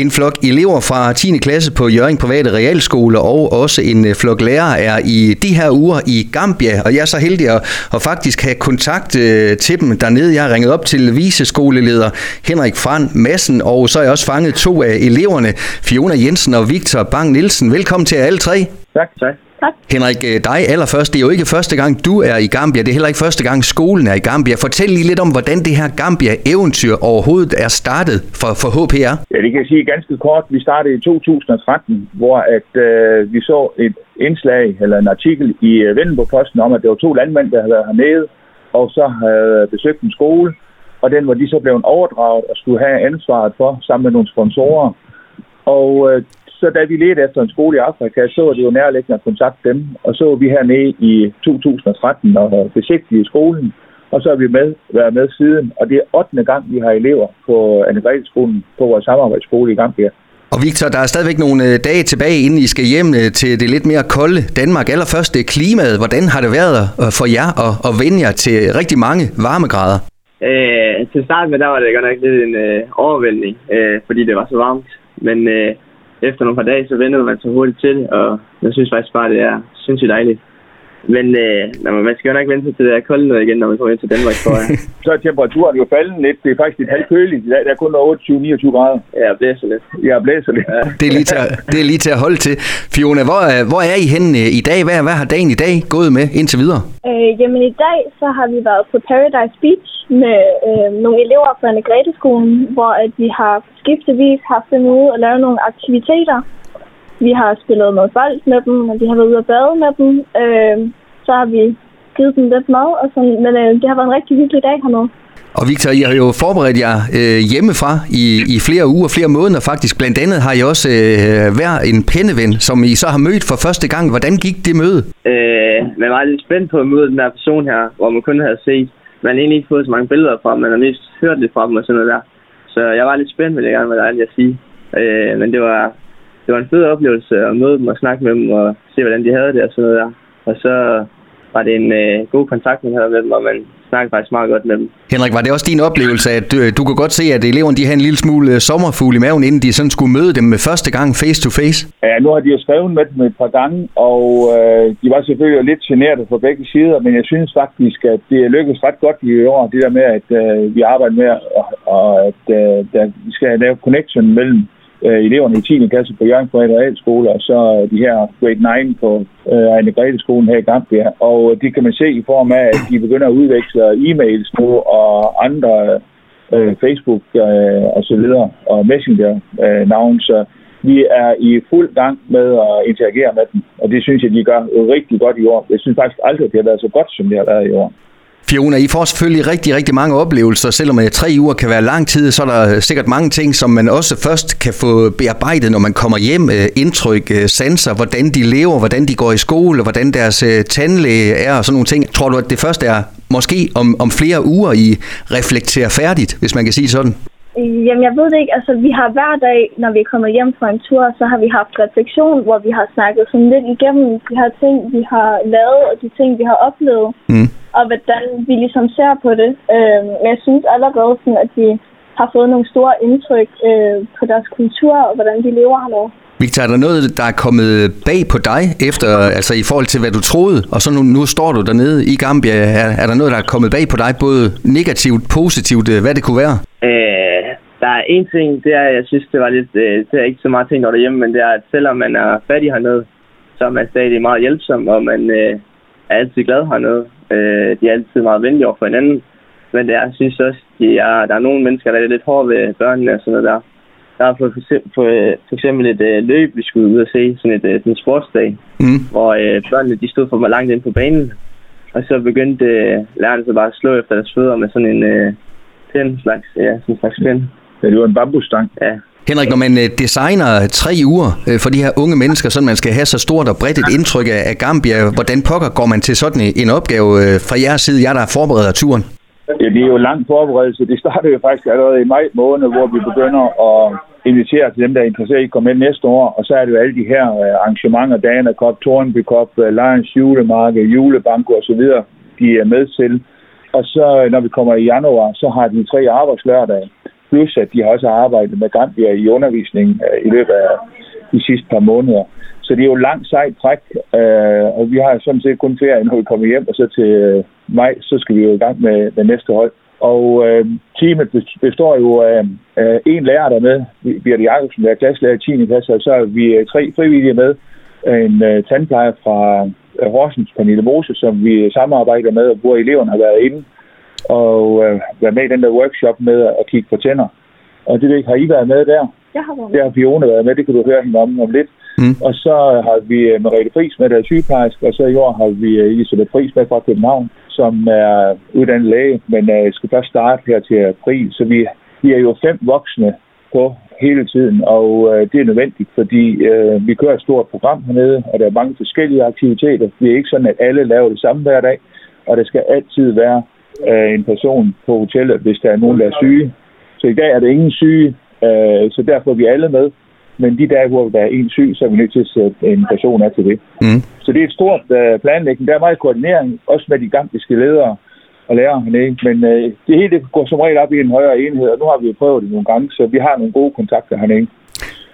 En flok elever fra 10. klasse på Jørgen Private Realskole og også en øh, flok lærere er i de her uger i Gambia, og jeg er så heldig at, at faktisk have kontakt øh, til dem dernede. Jeg har ringet op til viseskoleleder Henrik Fran Madsen, og så har jeg også fanget to af eleverne, Fiona Jensen og Victor Bang Nielsen. Velkommen til jer alle tre. Tak, tak. Tak. Henrik, øh, dig allerførst. Det er jo ikke første gang, du er i Gambia. Det er heller ikke første gang, skolen er i Gambia. Fortæl lige lidt om, hvordan det her Gambia-eventyr overhovedet er startet for, for HPR. Ja, det kan jeg sige ganske kort. Vi startede i 2013, hvor at, øh, vi så et indslag eller en artikel i øh, Vendelbo-posten om, at der var to landmænd, der havde været hernede, og så havde besøgt en skole, og den var de så blevet overdraget og skulle have ansvaret for sammen med nogle sponsorer. Og øh, så da vi ledte efter en skole i Afrika, så var det jo nærliggende at kontakte dem. Og så var vi hernede i 2013 og besigtige skolen. Og så har vi med, været med siden. Og det er 8. gang, vi har elever på anne skolen på vores samarbejdsskole i Gambia. Og Victor, der er stadigvæk nogle øh, dage tilbage, inden I skal hjem øh, til det lidt mere kolde Danmark. Allerførst det klimaet. Hvordan har det været øh, for jer at, at vende jer til rigtig mange varmegrader? Øh, til start med, der var det godt nok lidt en øh, overvældning, øh, fordi det var så varmt. Men øh, efter nogle par dage, så vender man sig hurtigt til det, og jeg synes faktisk bare, det er sindssygt dejligt. Men øh, man skal jo nok vente sig til det her kolde noget igen, når man kommer ind til Danmark, tror jeg. så er temperaturen jo faldet lidt. Det er faktisk lidt halvkøligt. Der er kun 28-29 grader. Ja, blæser lidt. Ja, blæser lidt. Ja. Det, er lige til at, det er lige til at holde til. Fiona, hvor, hvor er I henne øh, i dag? Hvad, hvad har dagen i dag gået med indtil videre? Øh, jamen i dag, så har vi været på Paradise Beach med øh, nogle elever fra Anne-Grethe-skolen, hvor at vi har skiftevis haft dem ude og lavet nogle aktiviteter. Vi har spillet noget bold med dem, og de har været ude at bade med dem. Øh, så har vi givet dem lidt mad, og sådan, men øh, det har været en rigtig hyggelig dag hernede. Og Victor, I har jo forberedt jer øh, hjemmefra i, i flere uger, flere måneder faktisk. Blandt andet har I også øh, hver en penneven, som I så har mødt for første gang. Hvordan gik det møde? Øh, man var lidt spændt på at møde den her person her, hvor man kun havde set. Man har egentlig ikke fået så mange billeder fra dem, man har mest hørt lidt fra dem og sådan noget der. Så jeg var lidt spændt, vil jeg gerne være at sige. Øh, men det var, det var en fed oplevelse at møde dem og snakke med dem og se, hvordan de havde det og sådan noget der. Og så var det en øh, god kontakt, man havde med dem, og man snakkede faktisk meget godt med dem. Henrik, var det også din oplevelse, at du, du kunne godt se, at eleverne de havde en lille smule øh, sommerfugl i maven, inden de sådan skulle møde dem med første gang face to face? Ja, nu har de jo skrevet med dem et par gange, og øh, de var selvfølgelig lidt generte på begge sider, men jeg synes faktisk, at det lykkedes ret godt i år, det der med, at øh, vi arbejder med, og, og at øh, der, vi skal lave connection mellem øh, eleverne i 10. klasse på Jørgen Frederik Realskole, og så øh, de her grade 9 på øh, Ejne skolen her i Gambia. Og øh, det kan man se i form af, at de begynder at udveksle e-mails nu og andre øh, Facebook øh, og så videre, og Messenger-navn, øh, så vi er i fuld gang med at interagere med dem, og det synes jeg, de gør rigtig godt i år. Jeg synes faktisk aldrig, at det har været så godt, som det har været i år. Fiona, I får selvfølgelig rigtig, rigtig mange oplevelser. Selvom øh, tre uger kan være lang tid, så er der øh, sikkert mange ting, som man også først kan få bearbejdet, når man kommer hjem. Øh, indtryk, sanser, hvordan de lever, hvordan de går i skole, hvordan deres tandlæge er og sådan nogle ting. Tror du, at det første er måske om, om flere uger, I reflekterer færdigt, hvis man kan sige sådan? Jamen, jeg ved det ikke. Altså, vi har hver dag, når vi er kommet hjem fra en tur, så har vi haft refleksion, hvor vi har snakket sådan lidt igennem de her ting, vi har lavet, og de ting, vi har oplevet. Mm og hvordan vi ligesom ser på det. Øh, men jeg synes allerede, sådan, at vi har fået nogle store indtryk øh, på deres kultur og hvordan de lever hernede. Victor, er der noget, der er kommet bag på dig, efter, altså i forhold til, hvad du troede, og så nu, nu står du dernede i Gambia. Er, er der noget, der er kommet bag på dig, både negativt, positivt, øh, hvad det kunne være? Øh, der er en ting, det er, jeg synes, det var lidt, øh, det er ikke så meget ting, når derhjemme, men det er, at selvom man er fattig hernede, så er man stadig meget hjælpsom, og man øh, er altid glad hernede. Øh, de er altid meget venlige over for hinanden. Men det er, jeg synes også, de er, der er nogle mennesker, der er lidt hårde ved børnene og sådan noget der. Der er for, for, for eksempel et uh, løb, vi skulle ud og se, sådan et, uh, sådan en sportsdag, mm. hvor uh, børnene de stod for mig langt ind på banen. Og så begyndte uh, lærerne så bare at slå efter deres fødder med sådan en uh, pind, slags, ja, sådan en slags pind. Ja, det var en bambusstang. Ja, Henrik, når man øh, designer tre uger øh, for de her unge mennesker, så man skal have så stort og bredt et indtryk af Gambia, hvordan pokker går man til sådan en opgave øh, fra jeres side, jer der forbereder turen? Ja, det er jo lang forberedelse. Det startede jo faktisk allerede i maj måned, hvor vi begynder at invitere til dem, der er interesseret i at komme med næste år. Og så er det jo alle de her øh, arrangementer, Dana Cup, Tornby Cup, øh, Lions julemarked, julebanko osv., de er med til. Og så øh, når vi kommer i januar, så har de tre arbejdslørdage plus at de har også arbejdet med Gambia i undervisning øh, i løbet af de sidste par måneder. Så det er jo langt sejt træk, øh, og vi har sådan set kun ferie, når vi kommer hjem, og så til øh, maj, så skal vi jo i gang med, med næste hold. Og øh, teamet består jo af øh, en lærer der med, Birte Jacobsen, der er klasselærer i 10. klasse, og så er vi øh, tre frivillige med. En øh, tandplejer fra øh, Horsens, Pernille Mose, som vi samarbejder med, hvor eleverne har været inde og øh, været med i den der workshop med at kigge på tænder. Og det har I været med der? Jeg har været med. Det har Fiona været med, det kan du høre hende om, om lidt. Mm. Og så har vi øh, Merete Friis med, der er sygeplejerske, og så i år har vi øh, Elisabeth Friis med fra København, som er uddannet læge, men øh, skal først starte her til april. Så vi, vi er jo fem voksne på hele tiden, og øh, det er nødvendigt, fordi øh, vi kører et stort program hernede, og der er mange forskellige aktiviteter. Det er ikke sådan, at alle laver det samme hver dag, og der skal altid være øh, en person på hotellet, hvis der er nogen, der er syge. Så i dag er der ingen syge, øh, så derfor er vi alle med. Men de dage, hvor der er en syg, så er vi nødt til at sætte en person af til det. Mm. Så det er et stort uh, planlægning. Der er meget koordinering, også med de gambiske ledere og lærere hernede. Men uh, det hele det går som regel op i en højere enhed, og nu har vi jo prøvet det nogle gange, så vi har nogle gode kontakter hernede.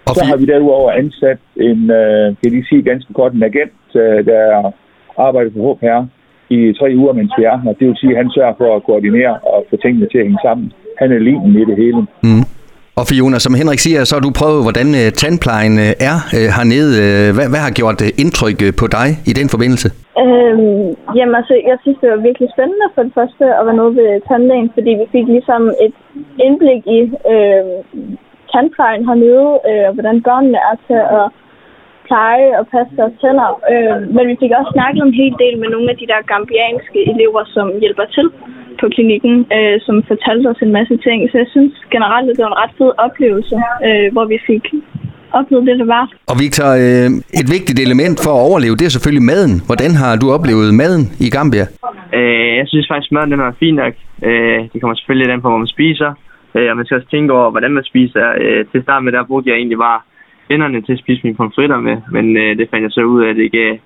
Og så har vi derudover ansat en, uh, kan de sige ganske kort, en agent, uh, der arbejder for HPR i tre uger, mens vi er her. Det vil sige, at han sørger for at koordinere og få tingene til at hænge sammen. Han er lignende i det hele. Mm. Og Fiona, som Henrik siger, så har du prøvet, hvordan uh, tandplejen øh, er uh, hernede. Hvad, hvad har gjort indtryk på dig i den forbindelse? Øhm, jamen altså, jeg synes, det var virkelig spændende for det første at være nede ved tandlægen, fordi vi fik ligesom et indblik i øh, tandplejen hernede, øh, og hvordan børnene er til at pleje og passe deres tænder. Øh, men vi fik også snakket en hel del med nogle af de der gambianske elever, som hjælper til på klinikken, øh, som fortalte os en masse ting. Så jeg synes generelt, at det var en ret fed oplevelse, øh, hvor vi fik oplevet det, det var. Og Victor, øh, et vigtigt element for at overleve, det er selvfølgelig maden. Hvordan har du oplevet maden i Gambia? Øh, jeg synes faktisk, maden den er fin nok. Øh, det kommer selvfølgelig an på, hvor man spiser. Øh, og man skal også tænke over, hvordan man spiser. Øh, til start med, der brugte jeg egentlig bare hænderne til at spise mine pomfritter med. Men øh, det fandt jeg så ud af, at det gav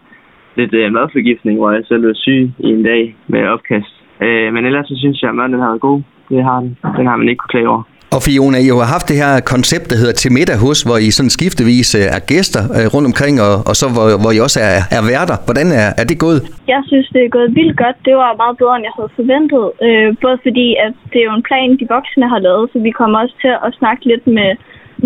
lidt øh, madforgiftning, hvor jeg selv var syg i en dag med opkast. Øh, men ellers så synes jeg, at maden har været god. Det har den. Den har man ikke kunne klage over. Og Fiona, I har haft det her koncept, der hedder til middag hos, hvor I sådan skiftevis øh, er gæster øh, rundt omkring, og, og så hvor, hvor I også er, er værter. Hvordan er, er det gået? Jeg synes, det er gået vildt godt. Det var meget bedre, end jeg havde forventet. Øh, både fordi, at det er jo en plan, de voksne har lavet, så vi kommer også til at snakke lidt med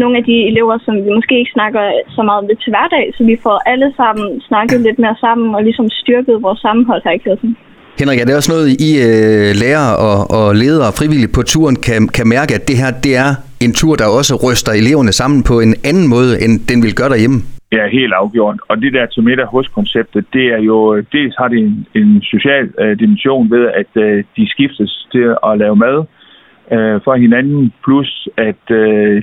nogle af de elever, som vi måske ikke snakker så meget med til hverdag, så vi får alle sammen snakket lidt mere sammen og ligesom styrket vores sammenhold her i klassen. Henrik, er det også noget, I øh, lærer og, og ledere og frivillige på turen kan, kan mærke, at det her det er en tur, der også ryster eleverne sammen på en anden måde, end den vil gøre derhjemme? Ja, helt afgjort. Og det der til middag hos konceptet, det er jo, dels har det en, en social øh, dimension ved, at øh, de skiftes til at lave mad øh, for hinanden, plus at øh,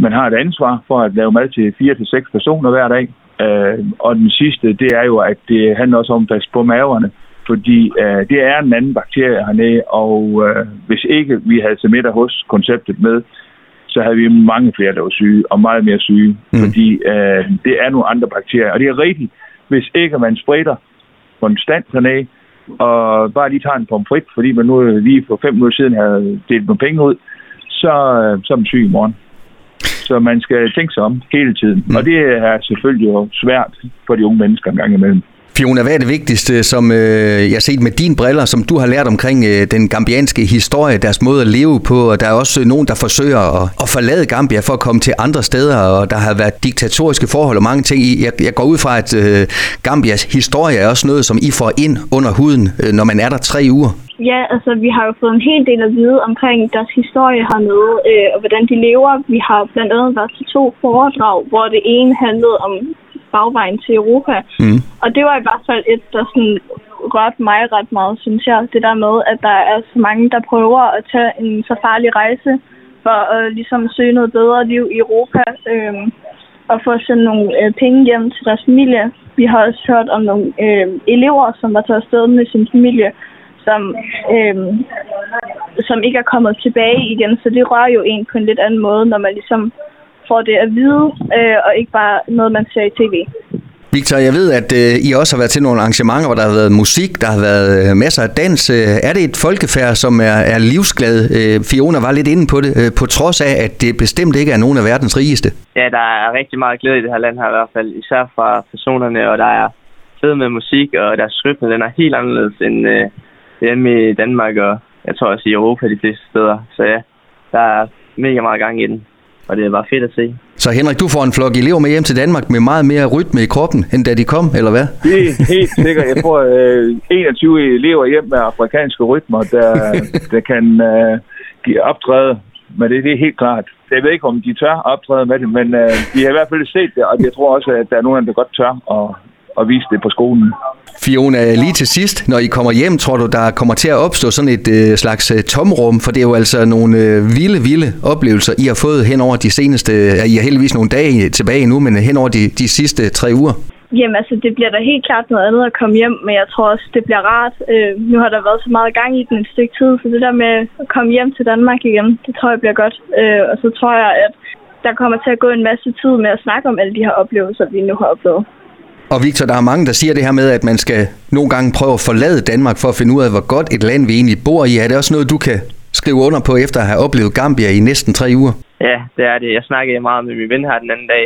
man har et ansvar for at lave mad til fire til seks personer hver dag. Øh, og den sidste, det er jo, at det handler også om at passe på maverne fordi øh, det er en anden bakterie hernede, og øh, hvis ikke vi havde middag hos konceptet med, så havde vi mange flere, der var syge, og meget mere syge, mm. fordi øh, det er nogle andre bakterier. Og det er rigtigt, hvis ikke man spritter konstant hernede, og bare lige tager en pomfrit, fordi man nu lige for fem minutter siden havde delt nogle penge ud, så, øh, så er man syg i morgen. Så man skal tænke sig om hele tiden. Mm. Og det er selvfølgelig jo svært for de unge mennesker en gang imellem. Fiona, hvad er det vigtigste, som øh, jeg har set med dine briller, som du har lært omkring øh, den gambianske historie, deres måde at leve på, og der er også nogen, der forsøger at, at forlade Gambia for at komme til andre steder, og der har været diktatoriske forhold og mange ting. Jeg, jeg går ud fra, at øh, Gambias historie er også noget, som I får ind under huden, øh, når man er der tre uger. Ja, altså vi har jo fået en hel del at vide omkring deres historie hernede, øh, og hvordan de lever. Vi har blandt andet været til to foredrag, hvor det ene handlede om bagvejen til Europa. Mm. Og det var i hvert fald et, der sådan rørte mig ret meget, synes jeg. Det der med, at der er så mange, der prøver at tage en så farlig rejse for at ligesom søge noget bedre liv i Europa. Øh, og få sendt nogle øh, penge hjem til deres familie. Vi har også hørt om nogle øh, elever, som var taget afsted med sin familie, som, øh, som ikke er kommet tilbage igen. Så det rører jo en på en lidt anden måde, når man ligesom får det at vide, øh, og ikke bare noget, man ser i tv. Victor, jeg ved, at øh, I også har været til nogle arrangementer, hvor der har været musik, der har været øh, masser af dans. Øh, er det et folkefærd, som er, er livsglad? Øh, Fiona var lidt inde på det, øh, på trods af, at det bestemt ikke er nogen af verdens rigeste. Ja, der er rigtig meget glæde i det her land her i hvert fald, især fra personerne, og der er fed med musik, og deres rytme, den er helt anderledes end øh, hjemme i Danmark, og jeg tror også i Europa de fleste steder. Så ja, der er mega meget gang i den og det er bare fedt at se. Så Henrik, du får en flok elever med hjem til Danmark med meget mere rytme i kroppen, end da de kom, eller hvad? Det er helt sikkert. Jeg får øh, 21 elever hjem med afrikanske rytmer, der, der kan øh, give optræde men det, det er helt klart. Jeg ved ikke, om de tør optræde med det, men øh, de har i hvert fald set det, og jeg tror også, at der er nogen, der godt tør at, at vise det på skolen. Fiona, lige til sidst, når I kommer hjem, tror du, der kommer til at opstå sådan et øh, slags øh, tomrum? For det er jo altså nogle øh, vilde, vilde oplevelser, I har fået hen over de seneste, ja, I har heldigvis nogle dage tilbage nu, men hen over de, de sidste tre uger. Jamen altså, det bliver da helt klart noget andet at komme hjem, men jeg tror også, det bliver rart. Øh, nu har der været så meget gang i den et stykke tid, så det der med at komme hjem til Danmark igen, det tror jeg bliver godt. Øh, og så tror jeg, at der kommer til at gå en masse tid med at snakke om alle de her oplevelser, vi nu har oplevet. Og Victor, der er mange, der siger det her med, at man skal nogle gange prøve at forlade Danmark for at finde ud af, hvor godt et land vi egentlig bor i. Er det også noget, du kan skrive under på, efter at have oplevet Gambia i næsten tre uger? Ja, det er det. Jeg snakkede meget med min ven her den anden dag,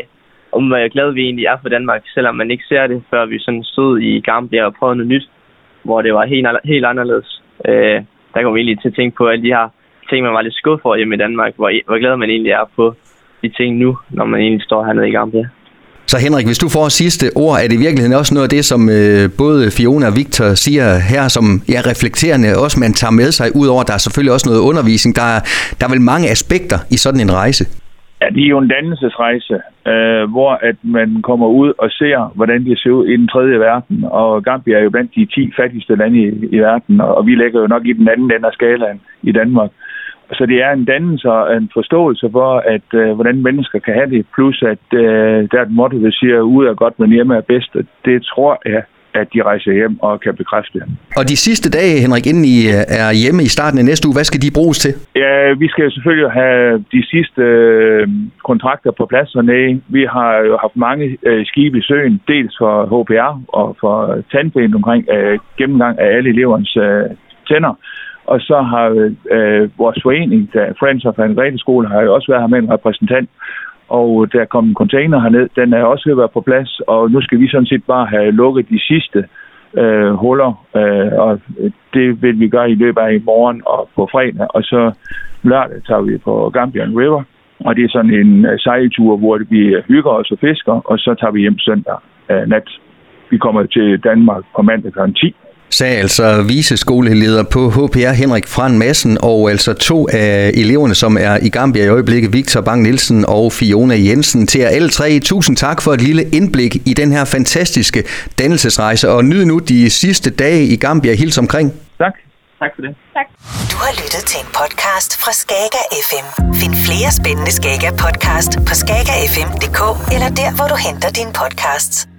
om hvor glad vi egentlig er for Danmark, selvom man ikke ser det, før vi sådan stod i Gambia og prøvede noget nyt, hvor det var helt, helt anderledes. Øh, der kom vi egentlig til at tænke på alle de her ting, man var lidt skuffet for hjemme i Danmark, hvor, hvor glad man egentlig er på de ting nu, når man egentlig står hernede i Gambia. Så Henrik, hvis du får sidste ord, er det i virkeligheden også noget af det, som øh, både Fiona og Victor siger her, som ja, reflekterende også man tager med sig, udover at der er selvfølgelig også noget undervisning. Der er, der er vel mange aspekter i sådan en rejse? Ja, det er jo en dannelsesrejse, øh, hvor at man kommer ud og ser, hvordan det ser ud i den tredje verden. Og Gambia er jo blandt de 10 fattigste lande i, i verden, og vi ligger jo nok i den anden ende af skalaen i Danmark. Så det er en dannelse og en forståelse for, at øh, hvordan mennesker kan have det, plus at øh, der er et motto, der siger, ud er godt, men hjemme er bedst. Det tror jeg, at de rejser hjem og kan bekræfte. Og de sidste dage, Henrik, inden I øh, er hjemme i starten af næste uge, hvad skal de bruges til? Ja, vi skal selvfølgelig have de sidste øh, kontrakter på plads hernede. Vi har jo haft mange øh, skibe i søen, dels for HPR og for tandpæn omkring øh, gennemgang af alle elevernes øh, tænder. Og så har øh, øh vores forening, der Friends of Anne Skole, har jo også været her med en repræsentant. Og øh, der kom en container herned, den er også ved at være på plads, og nu skal vi sådan set bare have lukket de sidste øh, huller, øh, og det vil vi gøre i løbet af i morgen og på fredag, og så lørdag tager vi på Gambian River, og det er sådan en øh, sejltur, hvor vi hygger os og fisker, og så tager vi hjem søndag øh, nat. Vi kommer til Danmark på mandag kl. 10, sagde altså viseskoleleder på HPR Henrik Fran Madsen, og altså to af eleverne, som er i Gambia i øjeblikket, Victor Bang Nielsen og Fiona Jensen. Til jer alle tre, tusind tak for et lille indblik i den her fantastiske dannelsesrejse, og nyd nu de sidste dage i Gambia. Hils omkring. Tak. Tak for det. Tak. Du har lyttet til en podcast fra Skager FM. Find flere spændende Skager podcast på skagerfm.dk eller der, hvor du henter dine podcasts.